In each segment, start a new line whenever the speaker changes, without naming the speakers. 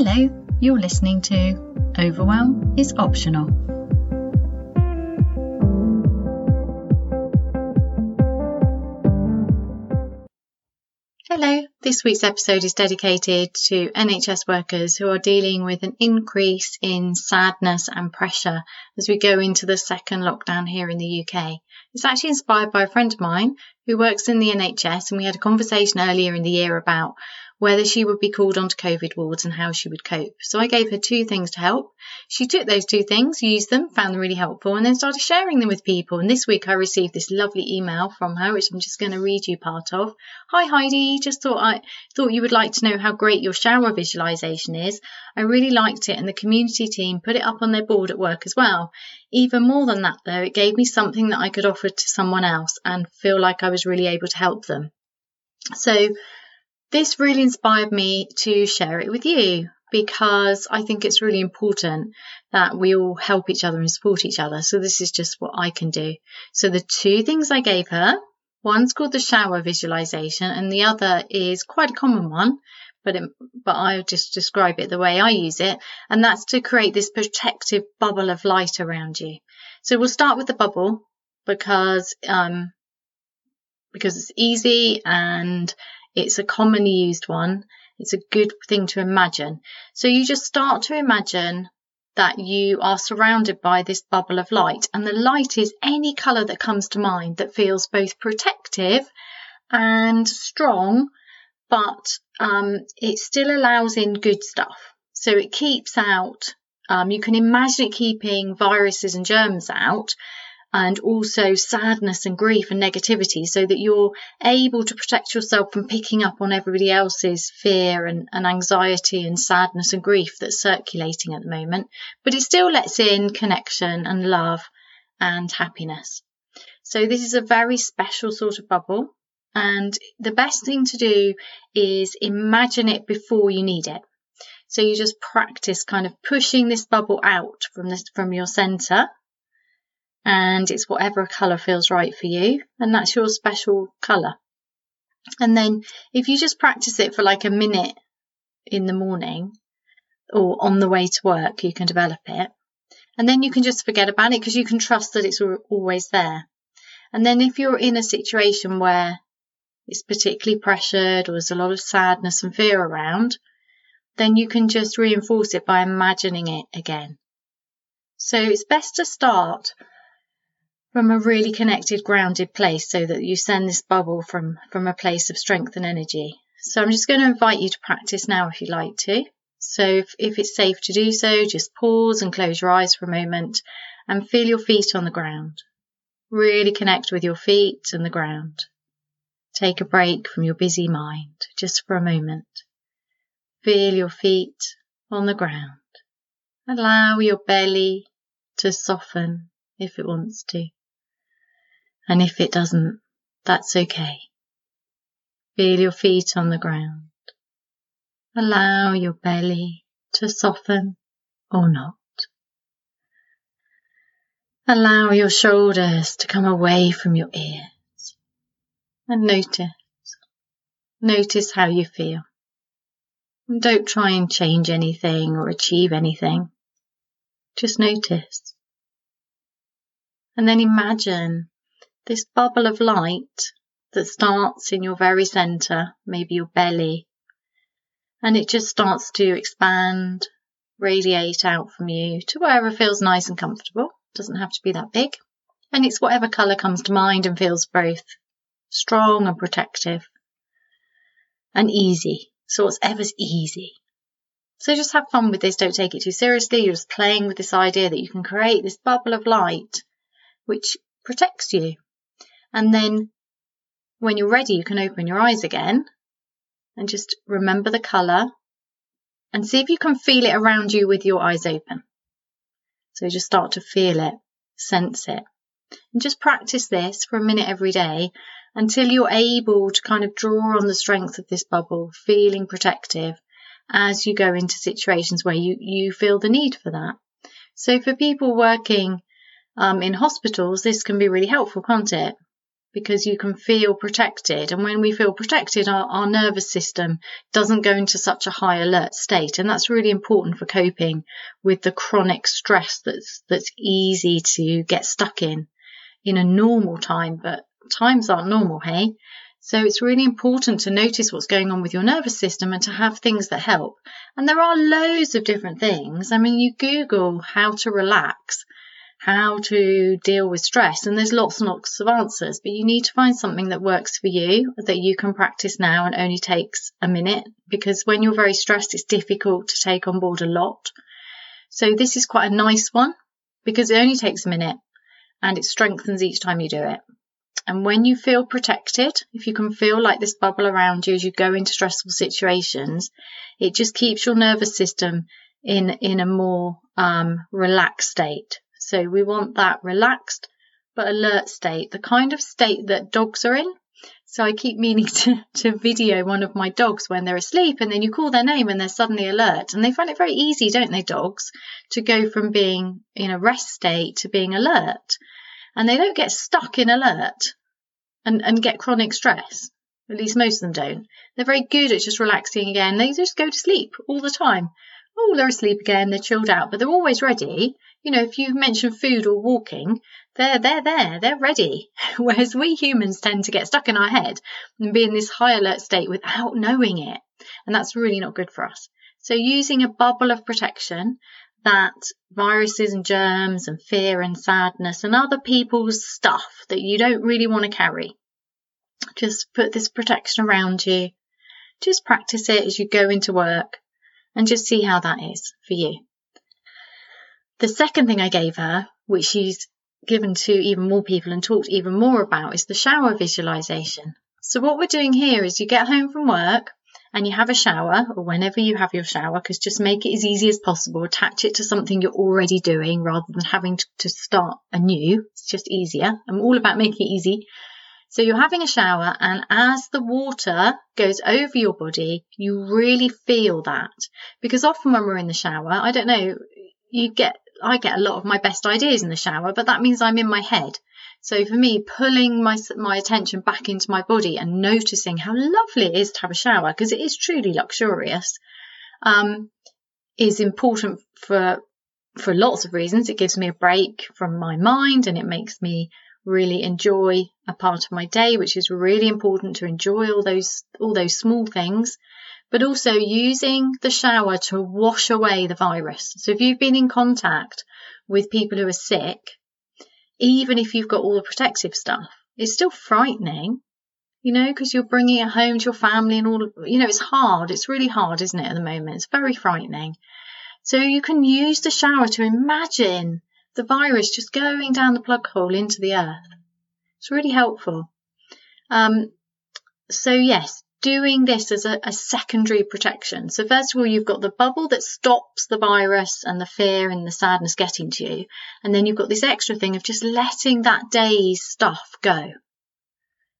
Hello, you're listening to Overwhelm is Optional. Hello, this week's episode is dedicated to NHS workers who are dealing with an increase in sadness and pressure as we go into the second lockdown here in the UK. It's actually inspired by a friend of mine who works in the NHS, and we had a conversation earlier in the year about whether she would be called onto COVID wards and how she would cope. So I gave her two things to help. She took those two things, used them, found them really helpful, and then started sharing them with people. And this week I received this lovely email from her, which I'm just going to read you part of. Hi Heidi, just thought I thought you would like to know how great your shower visualization is. I really liked it, and the community team put it up on their board at work as well. Even more than that, though, it gave me something that I could offer to someone else and feel like I was really able to help them. So this really inspired me to share it with you because I think it's really important that we all help each other and support each other. So this is just what I can do. So the two things I gave her, one's called the shower visualization and the other is quite a common one, but it, but I'll just describe it the way I use it. And that's to create this protective bubble of light around you. So we'll start with the bubble because, um, because it's easy and it's a commonly used one. It's a good thing to imagine. So you just start to imagine that you are surrounded by this bubble of light, and the light is any colour that comes to mind that feels both protective and strong, but um, it still allows in good stuff. So it keeps out, um, you can imagine it keeping viruses and germs out, and also sadness and grief and negativity so that you're able to protect yourself from picking up on everybody else's fear and, and anxiety and sadness and grief that's circulating at the moment. But it still lets in connection and love and happiness. So this is a very special sort of bubble. And the best thing to do is imagine it before you need it. So you just practice kind of pushing this bubble out from this, from your center and it's whatever colour feels right for you, and that's your special colour. And then if you just practice it for like a minute in the morning or on the way to work, you can develop it. And then you can just forget about it because you can trust that it's always there. And then if you're in a situation where it's particularly pressured or there's a lot of sadness and fear around, then you can just reinforce it by imagining it again. So it's best to start from a really connected, grounded place so that you send this bubble from, from a place of strength and energy. So I'm just going to invite you to practice now if you'd like to. So if, if it's safe to do so, just pause and close your eyes for a moment and feel your feet on the ground. Really connect with your feet and the ground. Take a break from your busy mind just for a moment. Feel your feet on the ground. Allow your belly to soften if it wants to. And if it doesn't, that's okay. Feel your feet on the ground. Allow your belly to soften or not. Allow your shoulders to come away from your ears and notice. Notice how you feel. And don't try and change anything or achieve anything. Just notice. And then imagine this bubble of light that starts in your very center, maybe your belly, and it just starts to expand, radiate out from you to wherever feels nice and comfortable. Doesn't have to be that big. And it's whatever color comes to mind and feels both strong and protective and easy. So whatever's easy. So just have fun with this. Don't take it too seriously. You're just playing with this idea that you can create this bubble of light which protects you and then when you're ready, you can open your eyes again and just remember the color and see if you can feel it around you with your eyes open. So just start to feel it, sense it. And just practice this for a minute every day until you're able to kind of draw on the strength of this bubble, feeling protective as you go into situations where you, you feel the need for that. So for people working um, in hospitals, this can be really helpful, can't it? Because you can feel protected. And when we feel protected, our, our nervous system doesn't go into such a high alert state. And that's really important for coping with the chronic stress that's, that's easy to get stuck in in a normal time, but times aren't normal, hey? So it's really important to notice what's going on with your nervous system and to have things that help. And there are loads of different things. I mean, you Google how to relax how to deal with stress. And there's lots and lots of answers, but you need to find something that works for you that you can practice now and only takes a minute because when you're very stressed, it's difficult to take on board a lot. So this is quite a nice one because it only takes a minute and it strengthens each time you do it. And when you feel protected, if you can feel like this bubble around you as you go into stressful situations, it just keeps your nervous system in, in a more um, relaxed state. So we want that relaxed but alert state, the kind of state that dogs are in. So I keep meaning to, to video one of my dogs when they're asleep and then you call their name and they're suddenly alert. And they find it very easy, don't they, dogs, to go from being in a rest state to being alert. And they don't get stuck in alert and, and get chronic stress. At least most of them don't. They're very good at just relaxing again. They just go to sleep all the time. Oh, they're asleep again, they're chilled out, but they're always ready you know, if you mention food or walking, they're they're there, they're ready. Whereas we humans tend to get stuck in our head and be in this high alert state without knowing it. And that's really not good for us. So using a bubble of protection that viruses and germs and fear and sadness and other people's stuff that you don't really want to carry. Just put this protection around you. Just practice it as you go into work and just see how that is for you. The second thing I gave her, which she's given to even more people and talked even more about, is the shower visualization. So, what we're doing here is you get home from work and you have a shower, or whenever you have your shower, because just make it as easy as possible. Attach it to something you're already doing rather than having to, start anew. It's just easier. I'm all about making it easy. So you're having a shower, and as the water goes over your body, you really feel that. Because often when we're in the shower, I don't know, you get I get a lot of my best ideas in the shower, but that means I'm in my head. So for me, pulling my my attention back into my body and noticing how lovely it is to have a shower because it is truly luxurious, um, is important for for lots of reasons. It gives me a break from my mind and it makes me really enjoy a part of my day, which is really important to enjoy all those all those small things but also using the shower to wash away the virus. So if you've been in contact with people who are sick, even if you've got all the protective stuff, it's still frightening, you know, because you're bringing it home to your family and all of, you know, it's hard. It's really hard, isn't it, at the moment? It's very frightening. So you can use the shower to imagine the virus just going down the plug hole into the earth. It's really helpful. Um, so yes, doing this as a, a, secondary protection. So first of all, you've got the bubble that stops the virus and the fear and the sadness getting to you. And then you've got this extra thing of just letting that day's stuff go.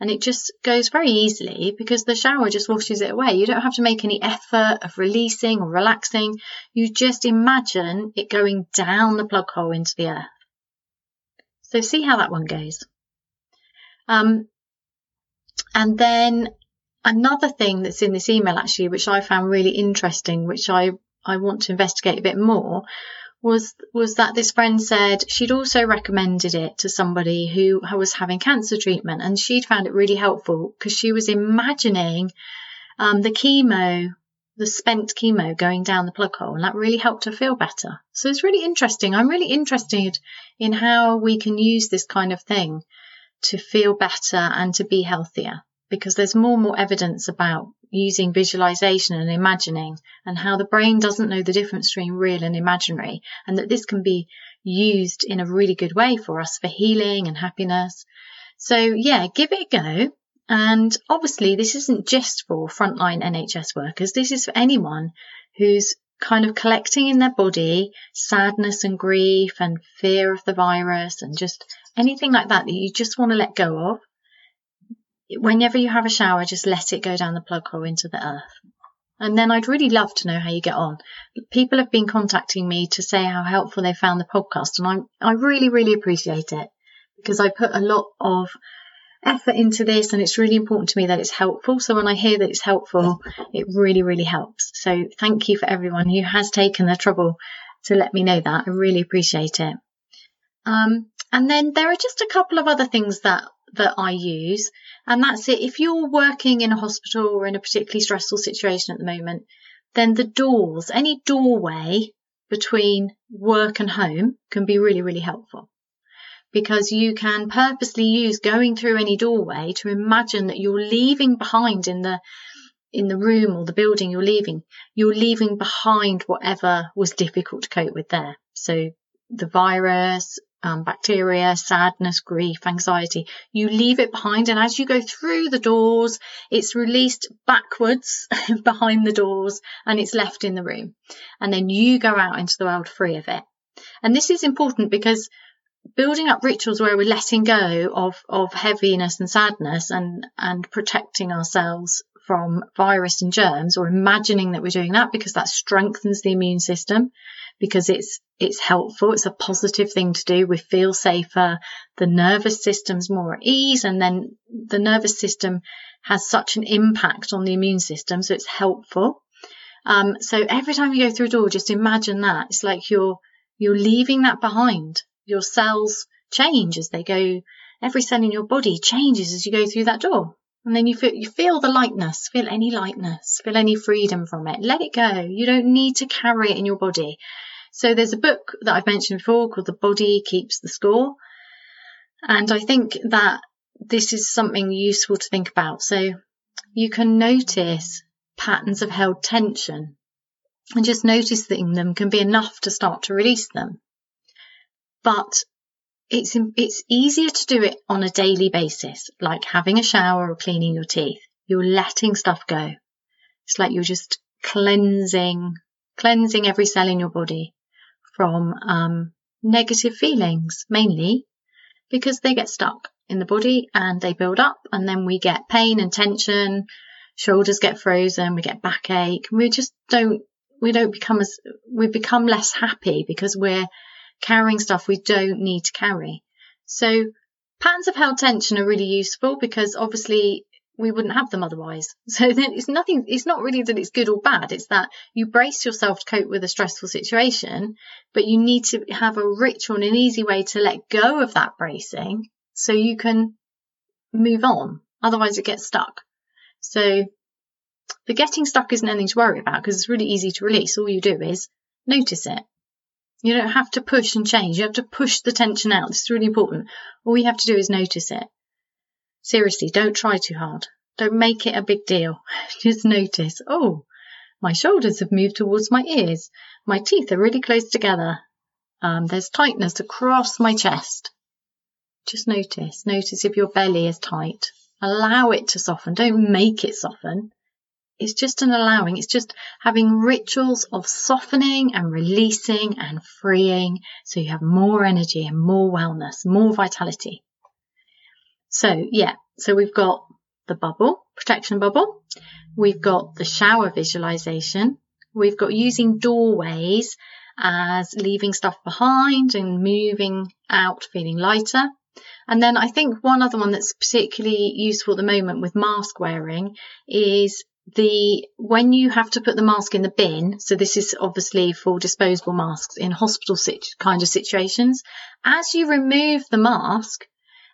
And it just goes very easily because the shower just washes it away. You don't have to make any effort of releasing or relaxing. You just imagine it going down the plug hole into the earth. So see how that one goes. Um, and then another thing that's in this email actually, which I found really interesting, which I, I want to investigate a bit more, was was that this friend said she'd also recommended it to somebody who was having cancer treatment, and she'd found it really helpful because she was imagining um, the chemo, the spent chemo going down the plug hole, and that really helped her feel better. So it's really interesting. I'm really interested in how we can use this kind of thing to feel better and to be healthier because there's more and more evidence about using visualization and imagining and how the brain doesn't know the difference between real and imaginary and that this can be used in a really good way for us for healing and happiness. So yeah, give it a go. And obviously this isn't just for frontline NHS workers. This is for anyone who's kind of collecting in their body sadness and grief and fear of the virus and just anything like that that you just want to let go of whenever you have a shower, just let it go down the plug hole into the earth. And then I'd really love to know how you get on. People have been contacting me to say how helpful they found the podcast, and I I really really appreciate it because I put a lot of effort into this and it's really important to me that it's helpful. So when I hear that it's helpful, it really, really helps. So thank you for everyone who has taken the trouble to let me know that. I really appreciate it. Um, and then there are just a couple of other things that that I use, and that's it. If you're working in a hospital or in a particularly stressful situation at the moment, then the doors, any doorway between work and home can be really, really helpful because you can purposely use going through any doorway to imagine that you're leaving behind in the in the room or the building you're leaving you're leaving behind whatever was difficult to cope with there so the virus um, bacteria, sadness, grief, anxiety. You leave it behind, and as you go through the doors, it's released backwards behind the doors and it's left in the room. And then you go out into the world free of it. And this is important because building up rituals where we're letting go of, of heaviness and sadness and, and protecting ourselves from virus and germs or imagining that we're doing that because that strengthens the immune system because it's it's helpful. It's a positive thing to do. We feel safer. The nervous system's more at ease, and then the nervous system has such an impact on the immune system, so it's helpful. Um, so every time you go through a door, just imagine that it's like you're you're leaving that behind. Your cells change as they go. Every cell in your body changes as you go through that door. And then you feel, you feel the lightness, feel any lightness, feel any freedom from it. Let it go. You don't need to carry it in your body. So there's a book that I've mentioned before called The Body Keeps the Score. And I think that this is something useful to think about. So you can notice patterns of held tension and just noticing them can be enough to start to release them. But it's, it's easier to do it on a daily basis, like having a shower or cleaning your teeth. You're letting stuff go. It's like you're just cleansing, cleansing every cell in your body from um, negative feelings mainly because they get stuck in the body and they build up and then we get pain and tension shoulders get frozen we get backache we just don't we don't become as we become less happy because we're carrying stuff we don't need to carry so patterns of held tension are really useful because obviously we wouldn't have them otherwise. So then it's nothing, it's not really that it's good or bad. It's that you brace yourself to cope with a stressful situation, but you need to have a ritual and an easy way to let go of that bracing so you can move on. Otherwise it gets stuck. So the getting stuck isn't anything to worry about because it's really easy to release. All you do is notice it. You don't have to push and change. You have to push the tension out. This is really important. All you have to do is notice it. Seriously, don't try too hard. Don't make it a big deal. Just notice, oh, my shoulders have moved towards my ears. My teeth are really close together. Um, there's tightness across my chest. Just notice. Notice if your belly is tight. Allow it to soften. Don't make it soften. It's just an allowing. It's just having rituals of softening and releasing and freeing so you have more energy and more wellness, more vitality. So yeah, so we've got the bubble, protection bubble. We've got the shower visualization. We've got using doorways as leaving stuff behind and moving out feeling lighter. And then I think one other one that's particularly useful at the moment with mask wearing is the when you have to put the mask in the bin. So this is obviously for disposable masks in hospital kind of situations. As you remove the mask,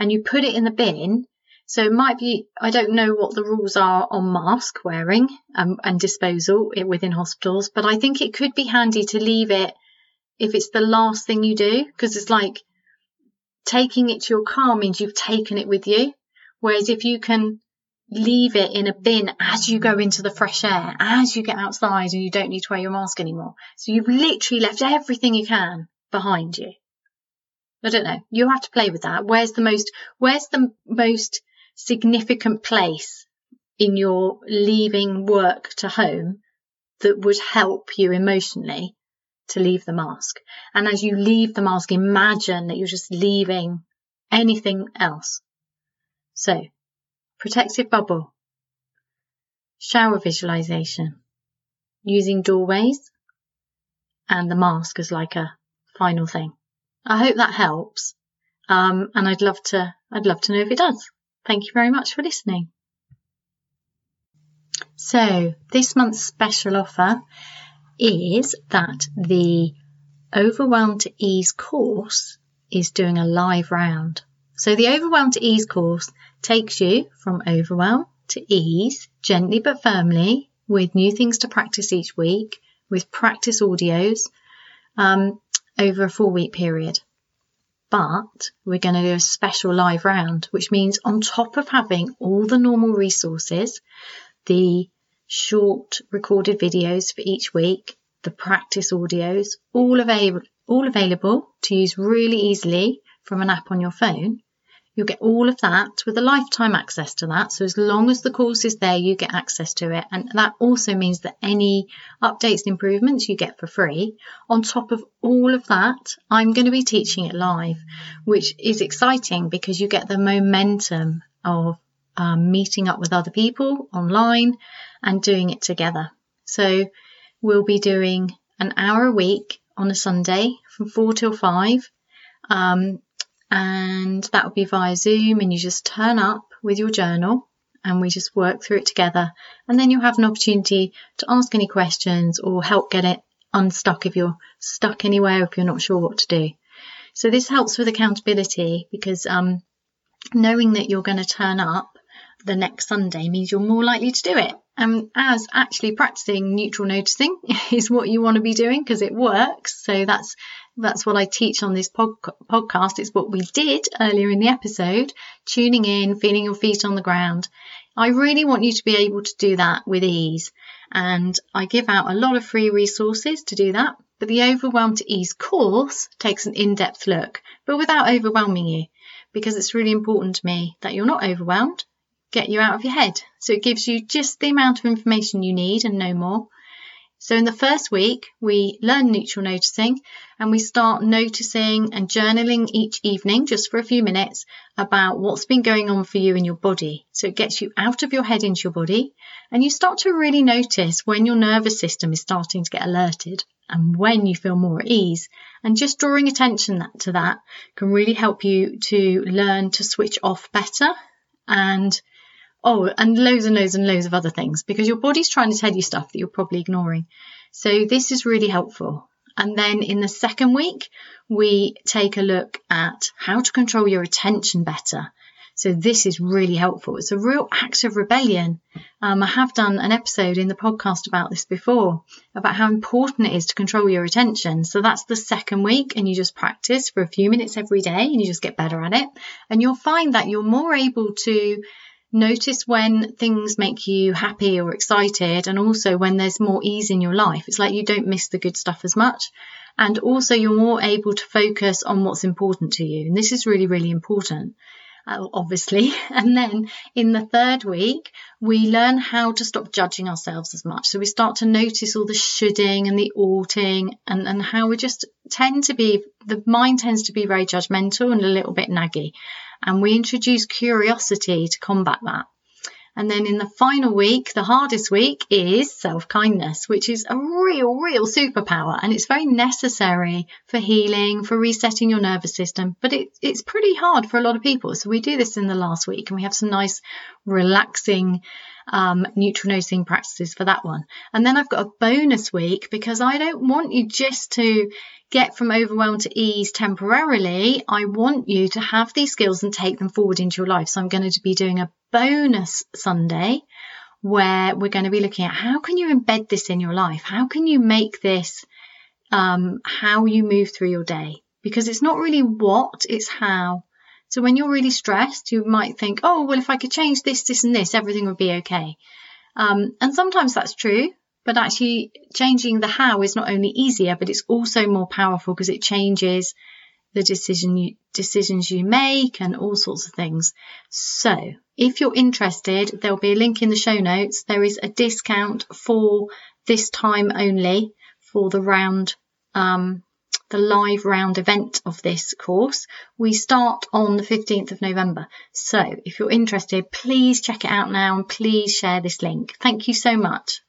and you put it in the bin. So it might be, I don't know what the rules are on mask wearing um, and disposal within hospitals, but I think it could be handy to leave it if it's the last thing you do, because it's like taking it to your car means you've taken it with you. Whereas if you can leave it in a bin as you go into the fresh air, as you get outside and you don't need to wear your mask anymore. So you've literally left everything you can behind you. I don't know. You'll have to play with that. Where's the most, where's the most significant place in your leaving work to home that would help you emotionally to leave the mask? And as you leave the mask, imagine that you're just leaving anything else. So, protective bubble, shower visualization, using doorways, and the mask as like a final thing. I hope that helps. Um, and I'd love to, I'd love to know if it does. Thank you very much for listening. So, this month's special offer is that the Overwhelm to Ease course is doing a live round. So, the Overwhelm to Ease course takes you from overwhelm to ease, gently but firmly, with new things to practice each week, with practice audios um, over a four week period. But we're going to do a special live round, which means on top of having all the normal resources, the short recorded videos for each week, the practice audios, all available, all available to use really easily from an app on your phone. You'll get all of that with a lifetime access to that. So as long as the course is there, you get access to it. And that also means that any updates and improvements you get for free. On top of all of that, I'm going to be teaching it live, which is exciting because you get the momentum of um, meeting up with other people online and doing it together. So we'll be doing an hour a week on a Sunday from four till five. Um, and that will be via Zoom and you just turn up with your journal and we just work through it together. And then you'll have an opportunity to ask any questions or help get it unstuck if you're stuck anywhere, if you're not sure what to do. So this helps with accountability because um, knowing that you're going to turn up the next Sunday means you're more likely to do it. And as actually practicing neutral noticing is what you want to be doing because it works. So that's that's what I teach on this pod- podcast. It's what we did earlier in the episode, tuning in, feeling your feet on the ground. I really want you to be able to do that with ease. And I give out a lot of free resources to do that. But the Overwhelm to Ease course takes an in-depth look, but without overwhelming you, because it's really important to me that you're not overwhelmed, get you out of your head. So it gives you just the amount of information you need and no more. So in the first week, we learn neutral noticing and we start noticing and journaling each evening just for a few minutes about what's been going on for you in your body. So it gets you out of your head into your body and you start to really notice when your nervous system is starting to get alerted and when you feel more at ease. And just drawing attention to that can really help you to learn to switch off better and Oh, and loads and loads and loads of other things because your body's trying to tell you stuff that you're probably ignoring. So this is really helpful. And then in the second week, we take a look at how to control your attention better. So this is really helpful. It's a real act of rebellion. Um, I have done an episode in the podcast about this before, about how important it is to control your attention. So that's the second week, and you just practice for a few minutes every day, and you just get better at it. And you'll find that you're more able to Notice when things make you happy or excited, and also when there's more ease in your life. It's like you don't miss the good stuff as much. And also, you're more able to focus on what's important to you. And this is really, really important, uh, obviously. And then in the third week, we learn how to stop judging ourselves as much. So we start to notice all the shoulding and the oughting and, and how we just tend to be, the mind tends to be very judgmental and a little bit naggy and we introduce curiosity to combat that. And then in the final week, the hardest week is self kindness, which is a real, real superpower. And it's very necessary for healing, for resetting your nervous system. But it, it's pretty hard for a lot of people. So we do this in the last week and we have some nice, relaxing um, neutral noticing practices for that one. And then I've got a bonus week because I don't want you just to get from overwhelm to ease temporarily. I want you to have these skills and take them forward into your life. So I'm going to be doing a bonus Sunday where we're going to be looking at how can you embed this in your life? How can you make this um, how you move through your day? Because it's not really what, it's how. So when you're really stressed, you might think, oh, well, if I could change this, this, and this, everything would be okay. Um, and sometimes that's true, but actually changing the how is not only easier, but it's also more powerful because it changes the decision you, decisions you make and all sorts of things. So if you're interested, there'll be a link in the show notes. There is a discount for this time only for the round um, the live round event of this course. We start on the 15th of November. So if you're interested, please check it out now and please share this link. Thank you so much.